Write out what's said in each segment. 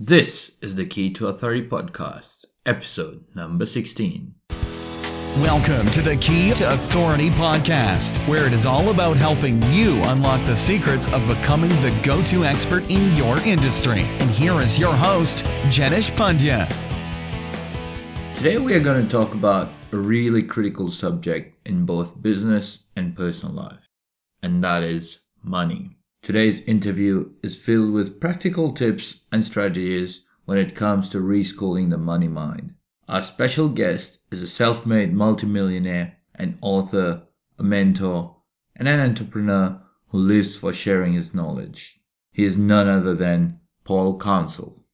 This is the Key to Authority podcast, episode number 16. Welcome to the Key to Authority podcast, where it is all about helping you unlock the secrets of becoming the go to expert in your industry. And here is your host, Jenish Pandya. Today we are going to talk about a really critical subject in both business and personal life, and that is money. Today's interview is filled with practical tips and strategies when it comes to reschooling the money mind. Our special guest is a self made multimillionaire, an author, a mentor, and an entrepreneur who lives for sharing his knowledge. He is none other than Paul Counsel.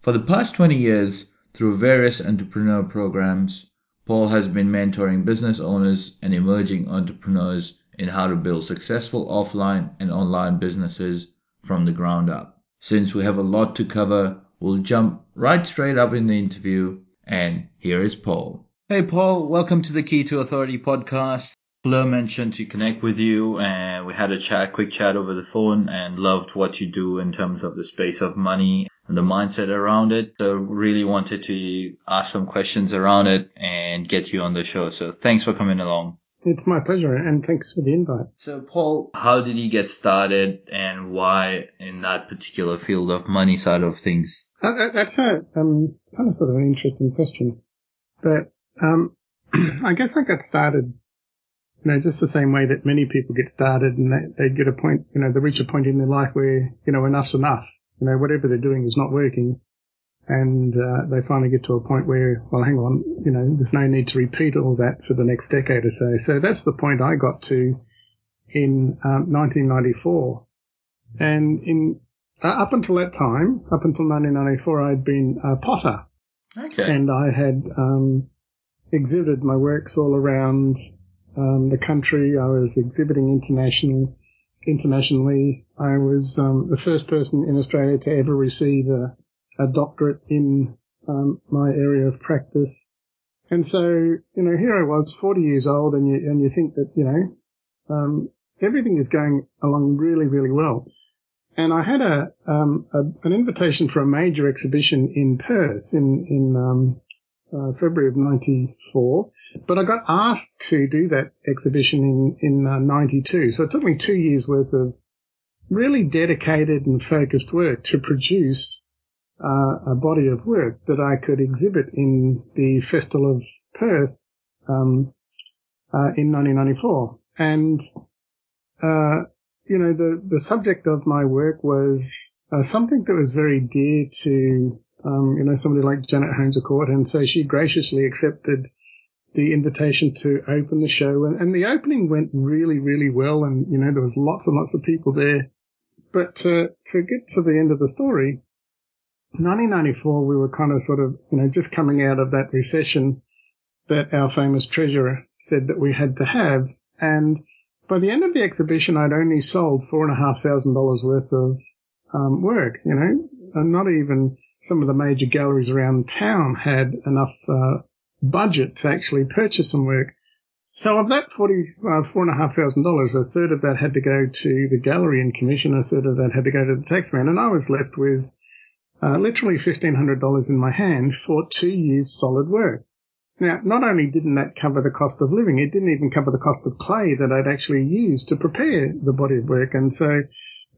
For the past 20 years, through various entrepreneur programs, Paul has been mentoring business owners and emerging entrepreneurs in how to build successful offline and online businesses from the ground up. Since we have a lot to cover, we'll jump right straight up in the interview. And here is Paul. Hey, Paul, welcome to the Key to Authority podcast. Fleur mentioned to connect with you, and we had a chat, quick chat over the phone, and loved what you do in terms of the space of money and the mindset around it. So, really wanted to ask some questions around it and get you on the show. So, thanks for coming along. It's my pleasure, and thanks for the invite. So, Paul, how did you get started, and why in that particular field of money side of things? Uh, that's a um, kind of sort of an interesting question, but um, I guess I got started, you know, just the same way that many people get started, and they, they get a point, you know, they reach a point in their life where you know enough's enough. You know, whatever they're doing is not working, and uh, they finally get to a point where, well, hang on, you know, there's no need to repeat all that for the next decade or so. So that's the point I got to in um, 1994, and in uh, up until that time, up until 1994, I'd been a potter, Okay. and I had um, exhibited my works all around um, the country. I was exhibiting international, internationally. I was um, the first person in Australia to ever receive a a doctorate in um, my area of practice. And so, you know, here I was, 40 years old, and you, and you think that, you know, um, everything is going along really, really well. And I had a, um, a an invitation for a major exhibition in Perth in, in, um, uh, February of 94, but I got asked to do that exhibition in, in uh, 92. So it took me two years worth of really dedicated and focused work to produce uh, a body of work that I could exhibit in the Festival of Perth um, uh, in 1994. And uh, you know, the the subject of my work was uh, something that was very dear to um, you know somebody like Janet Holmes Court, and so she graciously accepted the invitation to open the show, and, and the opening went really, really well, and you know there was lots and lots of people there. But to to get to the end of the story, 1994, we were kind of sort of, you know, just coming out of that recession that our famous treasurer said that we had to have. And by the end of the exhibition, I'd only sold four and a half thousand dollars worth of um, work, you know, and not even some of the major galleries around town had enough uh, budget to actually purchase some work. So of that forty uh, four and a half thousand dollars, a third of that had to go to the gallery in commission, a third of that had to go to the taxman, and I was left with uh, literally $1,500 in my hand for two years solid work. Now, not only didn't that cover the cost of living, it didn't even cover the cost of clay that I'd actually used to prepare the body of work. And so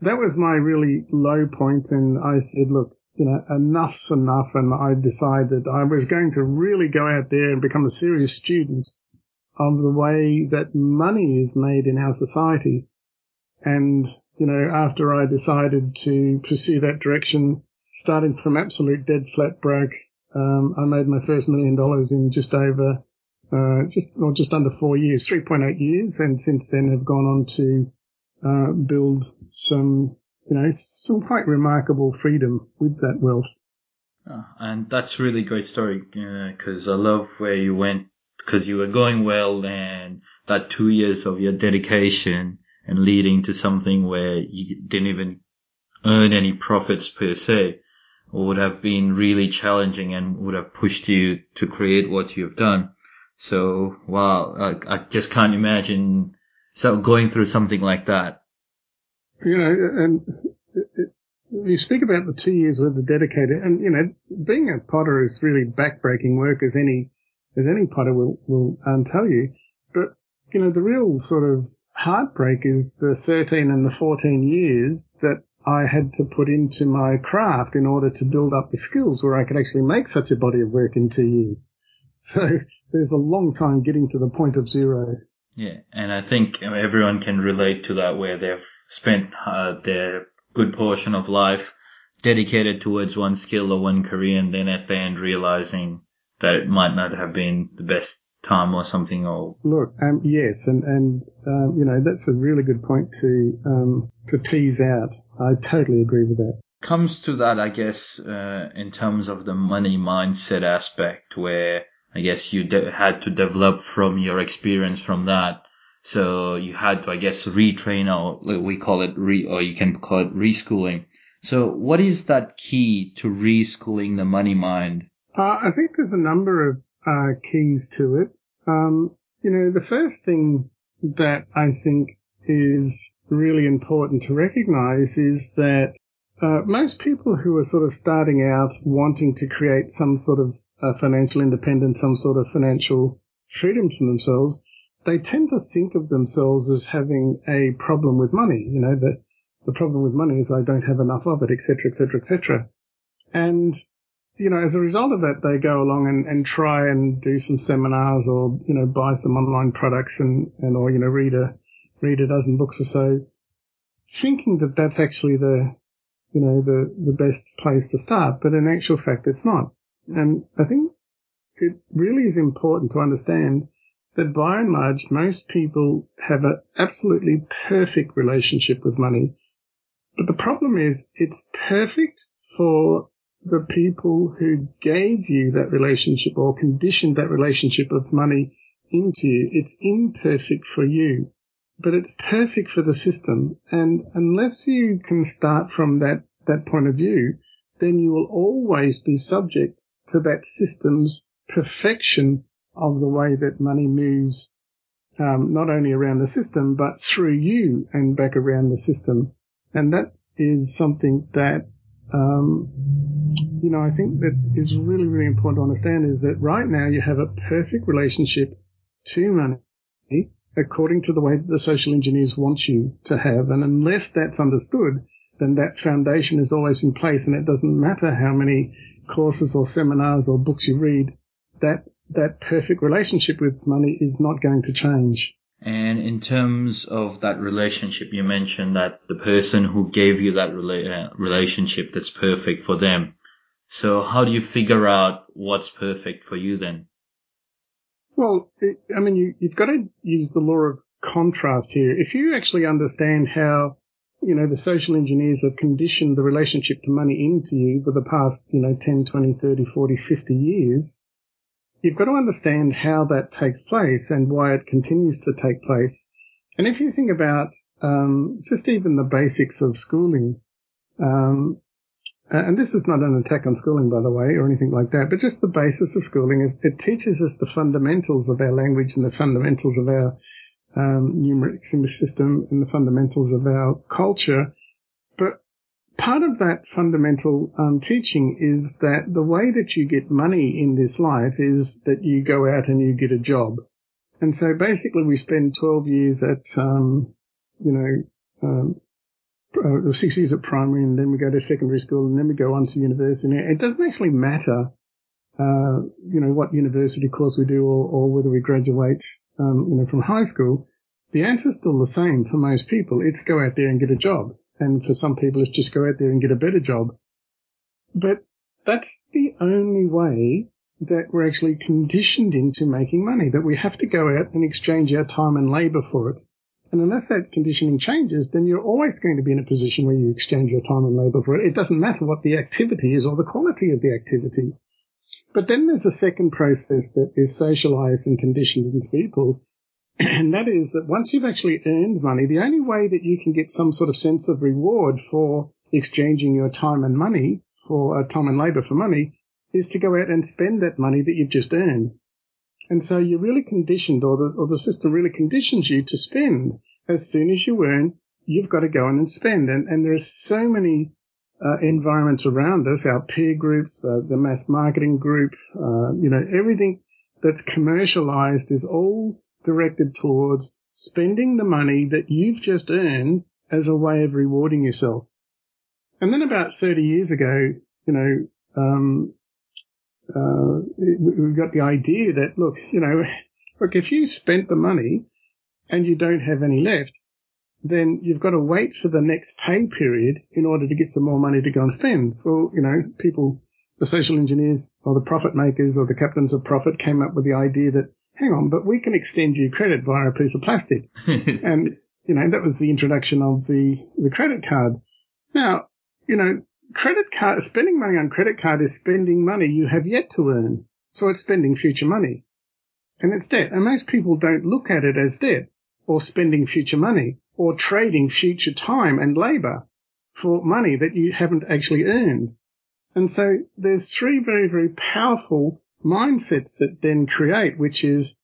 that was my really low point. and I said, look, you know, enough's enough, and I decided I was going to really go out there and become a serious student of the way that money is made in our society. And, you know, after I decided to pursue that direction, starting from absolute dead flat broke, um, I made my first million dollars in just over, uh, just or just under four years, 3.8 years, and since then have gone on to uh, build some, you know, some quite remarkable freedom with that wealth. Oh, and that's really great story because I love where you went because you were going well and that two years of your dedication and leading to something where you didn't even earn any profits per se would have been really challenging and would have pushed you to create what you've done. So, wow, I, I just can't imagine so going through something like that. You know, and you speak about the two years with the dedicated, and you know, being a potter is really backbreaking work, as any as any potter will will um, tell you. But you know, the real sort of heartbreak is the 13 and the 14 years that I had to put into my craft in order to build up the skills where I could actually make such a body of work in two years. So there's a long time getting to the point of zero. Yeah, and I think everyone can relate to that where they've spent uh, their good portion of life dedicated towards one skill or one career and then at the end realizing that it might not have been the best time or something or? Look um, yes and and um, you know that's a really good point to um, to tease out. I totally agree with that. Comes to that i guess uh, in terms of the money mindset aspect where i guess you de- had to develop from your experience from that. So you had to i guess retrain or we call it re or you can call it reschooling. So what is that key to reschooling the money mind? Uh, i think there's a number of uh, keys to it. Um, you know, the first thing that I think is really important to recognize is that uh, most people who are sort of starting out wanting to create some sort of uh, financial independence, some sort of financial freedom for themselves, they tend to think of themselves as having a problem with money. You know, the, the problem with money is I don't have enough of it, etc., etc., etc. And you know, as a result of that, they go along and, and try and do some seminars or, you know, buy some online products and, and, or, you know, read a, read a dozen books or so, thinking that that's actually the, you know, the, the best place to start. But in actual fact, it's not. And I think it really is important to understand that by and large, most people have an absolutely perfect relationship with money. But the problem is it's perfect for the people who gave you that relationship or conditioned that relationship of money into you. It's imperfect for you, but it's perfect for the system. And unless you can start from that, that point of view, then you will always be subject to that system's perfection of the way that money moves, um, not only around the system, but through you and back around the system. And that is something that um, you know, I think that is really, really important to understand is that right now you have a perfect relationship to money according to the way that the social engineers want you to have. And unless that's understood, then that foundation is always in place and it doesn't matter how many courses or seminars or books you read, that, that perfect relationship with money is not going to change. And in terms of that relationship, you mentioned that the person who gave you that rela- uh, relationship that's perfect for them. So how do you figure out what's perfect for you then? Well, it, I mean, you, you've got to use the law of contrast here. If you actually understand how, you know, the social engineers have conditioned the relationship to money into you for the past, you know, 10, 20, 30, 40, 50 years, you've got to understand how that takes place and why it continues to take place. And if you think about um, just even the basics of schooling, um, and this is not an attack on schooling, by the way, or anything like that, but just the basis of schooling is it teaches us the fundamentals of our language and the fundamentals of our um, numeric system and the fundamentals of our culture. Part of that fundamental um, teaching is that the way that you get money in this life is that you go out and you get a job. And so basically we spend 12 years at, um, you know, um, uh, six years at primary and then we go to secondary school and then we go on to university. It doesn't actually matter, uh, you know, what university course we do or, or whether we graduate, um, you know, from high school. The answer's still the same for most people. It's go out there and get a job. And for some people, it's just go out there and get a better job. But that's the only way that we're actually conditioned into making money, that we have to go out and exchange our time and labor for it. And unless that conditioning changes, then you're always going to be in a position where you exchange your time and labor for it. It doesn't matter what the activity is or the quality of the activity. But then there's a second process that is socialized and conditioned into people, and that is that once you've actually earned money, the only way that you can get some sort of sense of reward for exchanging your time and money for uh, time and labor for money is to go out and spend that money that you've just earned. And so you're really conditioned, or the, or the system really conditions you to spend. As soon as you earn, you've got to go in and spend. And, and there are so many uh, environments around us, our peer groups, uh, the mass marketing group, uh, you know, everything that's commercialized is all directed towards spending the money that you've just earned as a way of rewarding yourself. And then about 30 years ago, you know, um, uh, we got the idea that, look, you know, look, if you spent the money and you don't have any left, then you've got to wait for the next pay period in order to get some more money to go and spend. Well, you know, people, the social engineers or the profit makers or the captains of profit came up with the idea that, hang on, but we can extend you credit via a piece of plastic. and, you know, that was the introduction of the, the credit card. Now, you know, credit card, spending money on credit card is spending money you have yet to earn. So it's spending future money. And it's debt. And most people don't look at it as debt or spending future money or trading future time and labor for money that you haven't actually earned. And so there's three very, very powerful mindsets that then create, which is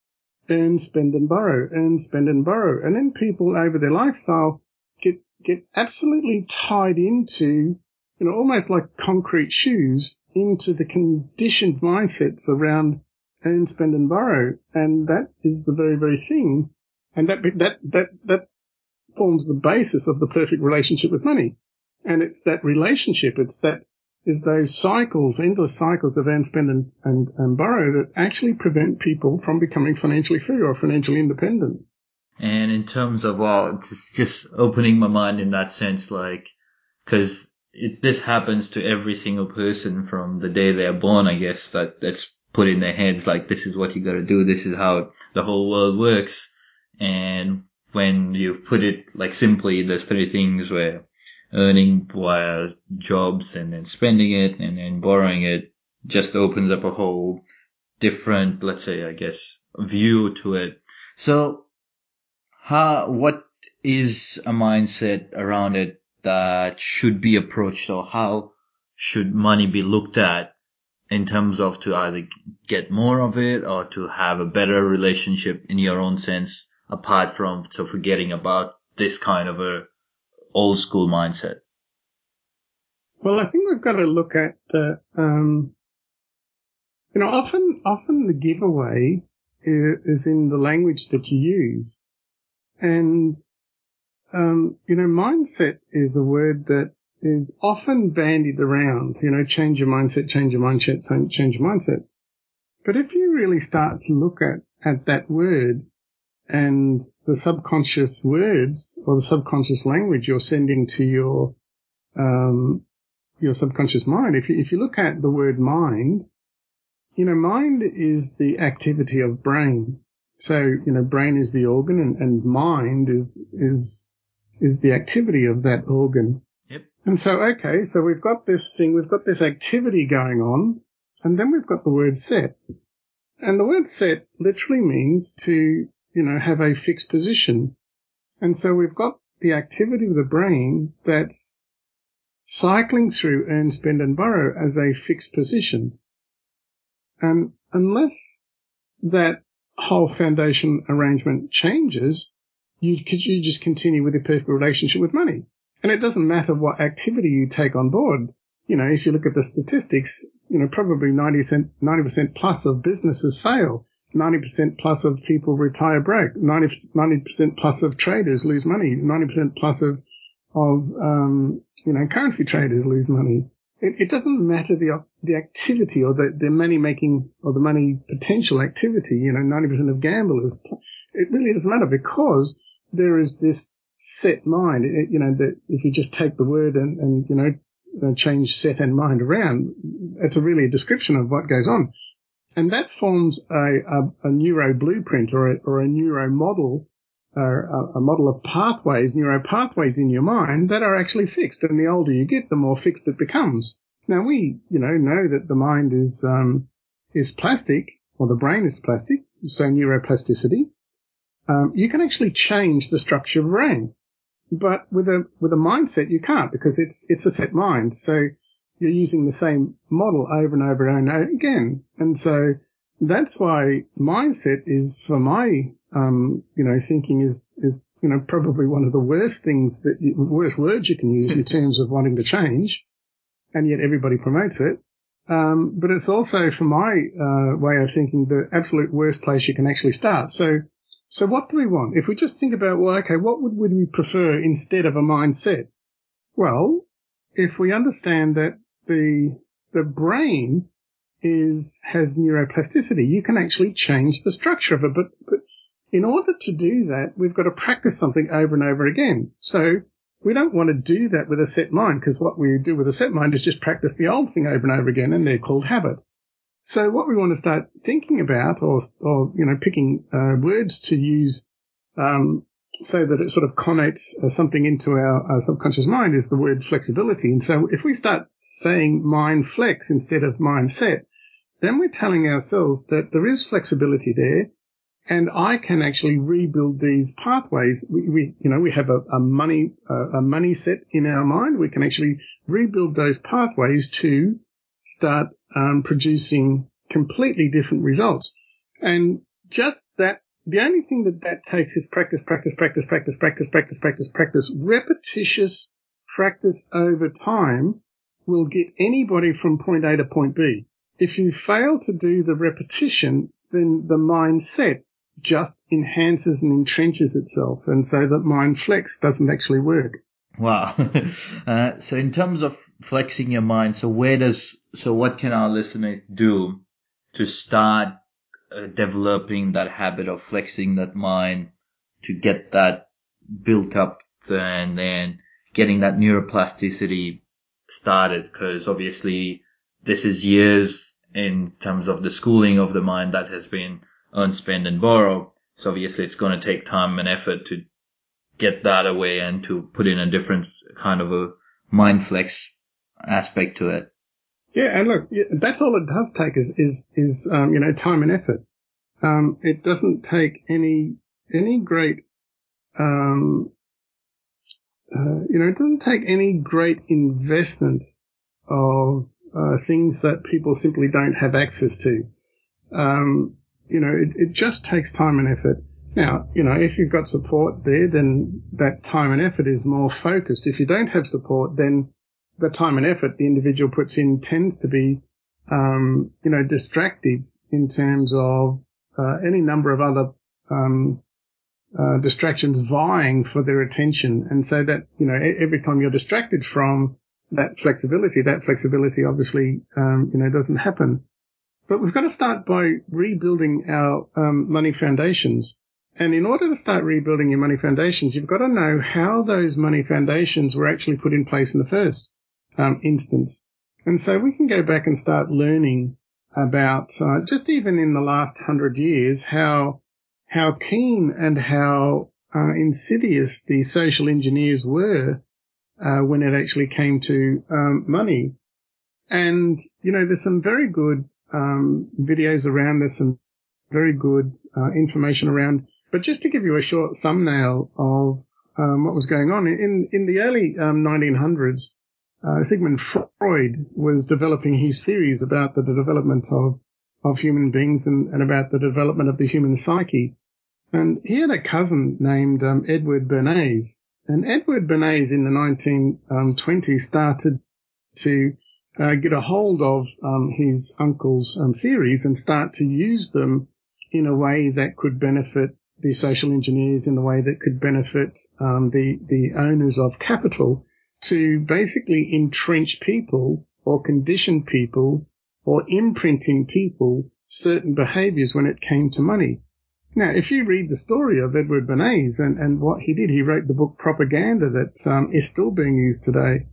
earn, spend and borrow, earn, spend and borrow. And then people over their lifestyle get, get absolutely tied into, you know, almost like concrete shoes into the conditioned mindsets around earn, spend and borrow. And that is the very, very thing. And that, that, that, that forms the basis of the perfect relationship with money. And it's that relationship, it's that, is those cycles, endless cycles of earn, spend and, and, and borrow that actually prevent people from becoming financially free or financially independent. And in terms of, well, it's just opening my mind in that sense, like, cause it, this happens to every single person from the day they're born, I guess, that that's put in their heads, like, this is what you gotta do, this is how the whole world works. And when you put it like simply, there's three things where earning via jobs and then spending it and then borrowing it just opens up a whole different, let's say, I guess, view to it. So how, what is a mindset around it that should be approached or how should money be looked at in terms of to either get more of it or to have a better relationship in your own sense apart from so forgetting about this kind of a old school mindset? Well, I think we've got to look at the, um, you know, often, often the giveaway is, in the language that you use. And, um, you know, mindset is a word that is often bandied around, you know, change your mindset, change your mindset, change your mindset. But if you really start to look at, at that word, and the subconscious words or the subconscious language you're sending to your um, your subconscious mind. If you, if you look at the word mind, you know, mind is the activity of brain. So, you know, brain is the organ and, and mind is, is, is the activity of that organ. Yep. And so, okay, so we've got this thing, we've got this activity going on, and then we've got the word set. And the word set literally means to you know, have a fixed position. And so we've got the activity of the brain that's cycling through earn, spend and borrow as a fixed position. And unless that whole foundation arrangement changes, you, could you just continue with a perfect relationship with money. And it doesn't matter what activity you take on board. You know, if you look at the statistics, you know, probably 90%, 90% plus of businesses fail 90% plus of people retire broke. 90, percent plus of traders lose money. 90% plus of, of, um, you know, currency traders lose money. It, it doesn't matter the, the activity or the, the money making or the money potential activity. You know, 90% of gamblers. It really doesn't matter because there is this set mind. It, you know, that if you just take the word and, and, you know, change set and mind around, it's a really a description of what goes on. And that forms a, a, a neuro blueprint or a, or a neuro model, uh, a, model of pathways, neuro pathways in your mind that are actually fixed. And the older you get, the more fixed it becomes. Now we, you know, know that the mind is, um, is plastic or the brain is plastic, so neuroplasticity. Um, you can actually change the structure of brain. But with a, with a mindset, you can't because it's, it's a set mind. So you're using the same model over and over and over again. And so that's why mindset is for my, um, you know, thinking is, is, you know, probably one of the worst things that, you, worst words you can use in terms of wanting to change. and yet everybody promotes it. Um, but it's also, for my uh, way of thinking, the absolute worst place you can actually start. So, so what do we want? If we just think about, well, okay, what would, would we prefer instead of a mindset? Well, if we understand that the the brain is has neuroplasticity, you can actually change the structure of it. But, but in order to do that, we've got to practice something over and over again. So we don't want to do that with a set mind because what we do with a set mind is just practice the old thing over and over again, and they're called habits. So what we want to start thinking about, or or you know, picking uh, words to use, um, so that it sort of connotes uh, something into our, our subconscious mind, is the word flexibility. And so if we start saying mind flex instead of mindset, then we're telling ourselves that there is flexibility there and I can actually rebuild these pathways. We, we you know, we have a, a money, uh, a money set in our mind. We can actually rebuild those pathways to start um, producing completely different results. And just that, the only thing that that takes is practice, practice, practice, practice, practice, practice, practice, practice. Repetitious practice over time will get anybody from point A to point B. If you fail to do the repetition, then the mindset just enhances and entrenches itself, and so that mind flex doesn't actually work. Wow. Uh, so in terms of flexing your mind, so where does so what can our listener do to start uh, developing that habit of flexing that mind to get that built up and then getting that neuroplasticity started? Because obviously this is years in terms of the schooling of the mind that has been earn, spend, and borrow. So obviously it's going to take time and effort to get that away and to put in a different kind of a mind flex aspect to it. Yeah, and look, that's all it does take is is is um, you know time and effort. Um, it doesn't take any any great um, uh, you know it doesn't take any great investment of uh, things that people simply don't have access to. Um, you know, it, it just takes time and effort. Now, you know, if you've got support there, then that time and effort is more focused. If you don't have support, then the time and effort the individual puts in tends to be, um, you know, distracted in terms of uh, any number of other um, uh, distractions vying for their attention. And so that, you know, every time you're distracted from that flexibility, that flexibility obviously, um, you know, doesn't happen. But we've got to start by rebuilding our um, money foundations. And in order to start rebuilding your money foundations, you've got to know how those money foundations were actually put in place in the first um, instance. And so we can go back and start learning about uh, just even in the last hundred years how how keen and how uh, insidious the social engineers were uh, when it actually came to um, money. And, you know, there's some very good um, videos around, there's some very good uh, information around. But just to give you a short thumbnail of um, what was going on, in, in the early um, 1900s, uh, Sigmund Freud was developing his theories about the development of, of human beings and, and about the development of the human psyche. And he had a cousin named um, Edward Bernays. And Edward Bernays in the 1920s started to uh, get a hold of um, his uncle's um, theories and start to use them in a way that could benefit the social engineers, in a way that could benefit um, the the owners of capital, to basically entrench people or condition people or imprinting people certain behaviors when it came to money. Now, if you read the story of Edward Bernays and, and what he did, he wrote the book Propaganda that um, is still being used today.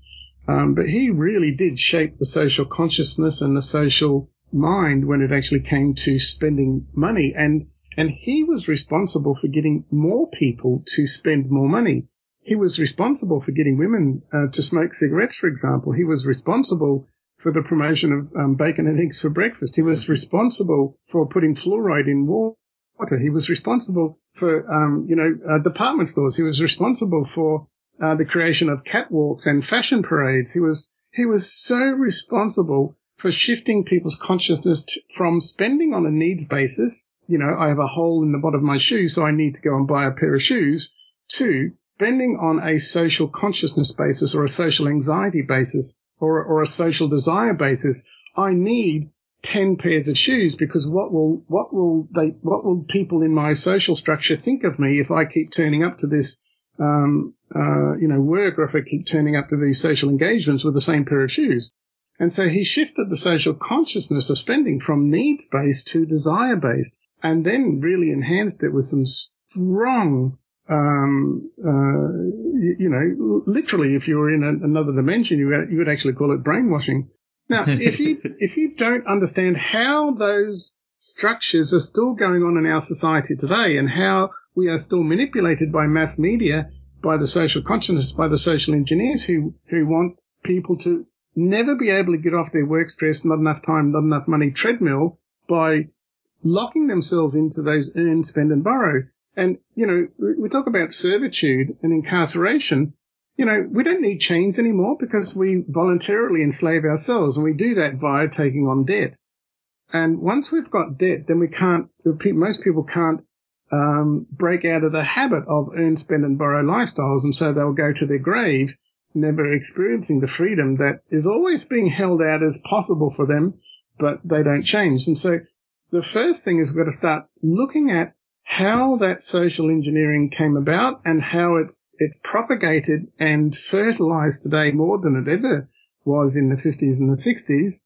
Um, but he really did shape the social consciousness and the social mind when it actually came to spending money. And, and he was responsible for getting more people to spend more money. He was responsible for getting women uh, to smoke cigarettes, for example. He was responsible for the promotion of um, bacon and eggs for breakfast. He was responsible for putting fluoride in water. He was responsible for, um, you know, uh, department stores. He was responsible for uh, the creation of catwalks and fashion parades. He was he was so responsible for shifting people's consciousness to, from spending on a needs basis. You know, I have a hole in the bottom of my shoe, so I need to go and buy a pair of shoes. To spending on a social consciousness basis or a social anxiety basis. or, or a social desire basis. I need 10 pairs of shoes because what will, what will they, what will people in my social structure think of me if I keep turning up to this, um, uh, you know, work or if I keep turning up to these social engagements with the same pair of shoes? And so he shifted the social consciousness of spending from needs based to desire based and then really enhanced it with some strong um, uh, you, you, know, literally, if you were in a, another dimension, you would, you would actually call it brainwashing. Now, if you if you don't understand how those structures are still going on in our society today, and how we are still manipulated by mass media, by the social consciousness, by the social engineers who who want people to never be able to get off their work stress, not enough time, not enough money treadmill by locking themselves into those earn, spend, and borrow. And, you know, we talk about servitude and incarceration. You know, we don't need chains anymore because we voluntarily enslave ourselves and we do that via taking on debt. And once we've got debt, then we can't, most people can't um, break out of the habit of earn, spend and borrow lifestyles. And so they'll go to their grave never experiencing the freedom that is always being held out as possible for them, but they don't change. And so the first thing is we've got to start looking at how that social engineering came about and how it's it's propagated and fertilized today more than it ever was in the 50s and the 60s.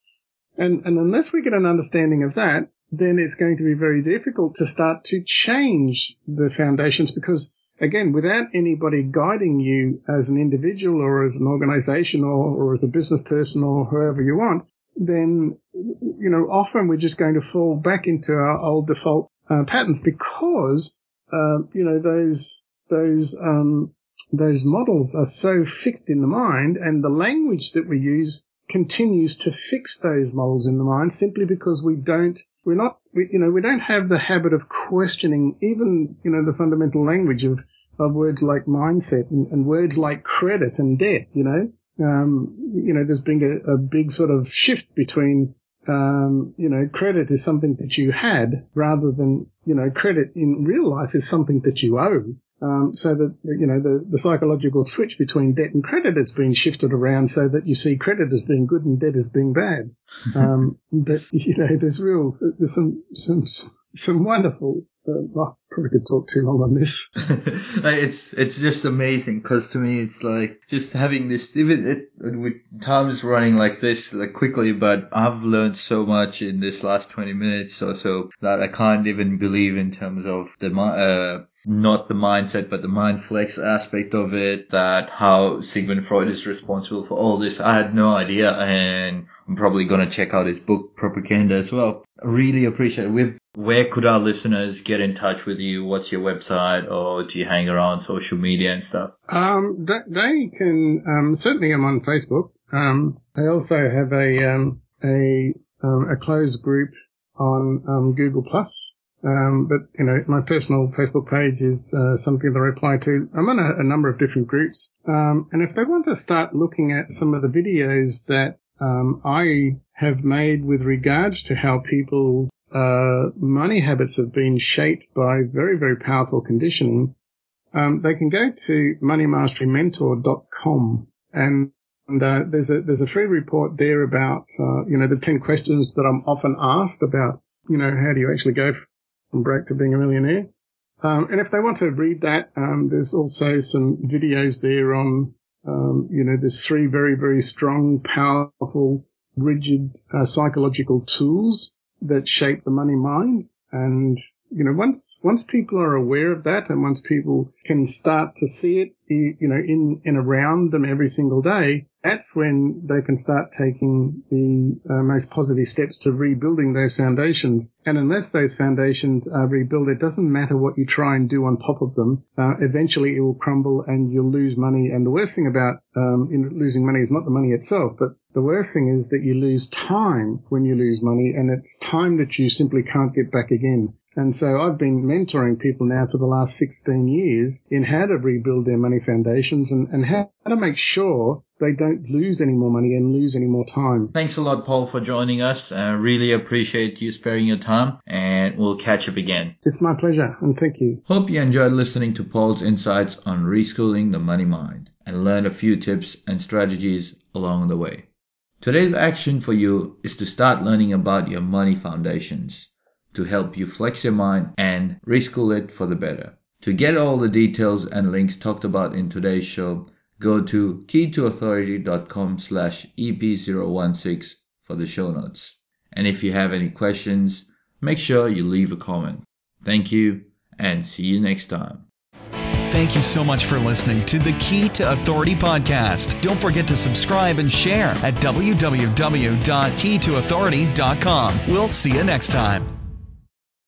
And, and unless we get an understanding of that, then it's going to be very difficult to start to change the foundations because again, without anybody guiding you as an individual or as an organization or, or as a business person or whoever you want, then, you know, often we're just going to fall back into our old default uh, patterns because uh, you know those those um, those models are so fixed in the mind, and the language that we use continues to fix those models in the mind simply because we don't we're not we, you know we don't have the habit of questioning even you know the fundamental language of of words like mindset and, and words like credit and debt you know? Um, you know there's been a, a big sort of shift between um, you know, credit is something that you had rather than, you know, credit in real life is something that you owe. Um, so that, you know, the, the psychological switch between debt and credit has been shifted around so that you see credit as being good and debt as being bad. Um, but, you know, there's real, there's some, some, some wonderful uh, probably could talk too long on this. it's it's just amazing because to me it's like just having this even it, with time's running like this like quickly, but I've learned so much in this last twenty minutes or so that I can't even believe in terms of the uh, not the mindset, but the mind flex aspect of it, that how Sigmund Freud is responsible for all this. I had no idea and I'm probably going to check out his book Propaganda as well. I really appreciate it. With where could our listeners get in touch with you? What's your website or do you hang around social media and stuff? Um, they can, um, certainly I'm on Facebook. Um, I also have a, um, a, um, a closed group on, um, Google Plus. Um, but you know, my personal Facebook page is uh, something that I reply to. I'm on a, a number of different groups, um, and if they want to start looking at some of the videos that um, I have made with regards to how people's uh, money habits have been shaped by very, very powerful conditioning, um, they can go to moneymasterymentor.com and and uh, there's a there's a free report there about uh, you know the ten questions that I'm often asked about you know how do you actually go from broke to being a millionaire. Um, and if they want to read that, um, there's also some videos there on, um, you know, there's three very, very strong, powerful, rigid uh, psychological tools that shape the money mind. And, you know, once, once people are aware of that and once people can start to see it, you know, in and around them every single day, that's when they can start taking the uh, most positive steps to rebuilding those foundations. And unless those foundations are rebuilt, it doesn't matter what you try and do on top of them. Uh, eventually, it will crumble and you'll lose money. And the worst thing about um, losing money is not the money itself, but the worst thing is that you lose time when you lose money, and it's time that you simply can't get back again. And so I've been mentoring people now for the last 16 years in how to rebuild their money foundations and, and how to make sure they don't lose any more money and lose any more time. Thanks a lot, Paul, for joining us. I really appreciate you sparing your time and we'll catch up again. It's my pleasure and thank you. Hope you enjoyed listening to Paul's insights on reschooling the money mind and learned a few tips and strategies along the way. Today's action for you is to start learning about your money foundations to help you flex your mind and reschool it for the better. To get all the details and links talked about in today's show, go to keytoauthority.com slash EP016 for the show notes. And if you have any questions, make sure you leave a comment. Thank you and see you next time. Thank you so much for listening to the Key to Authority podcast. Don't forget to subscribe and share at www.keytoauthority.com. We'll see you next time.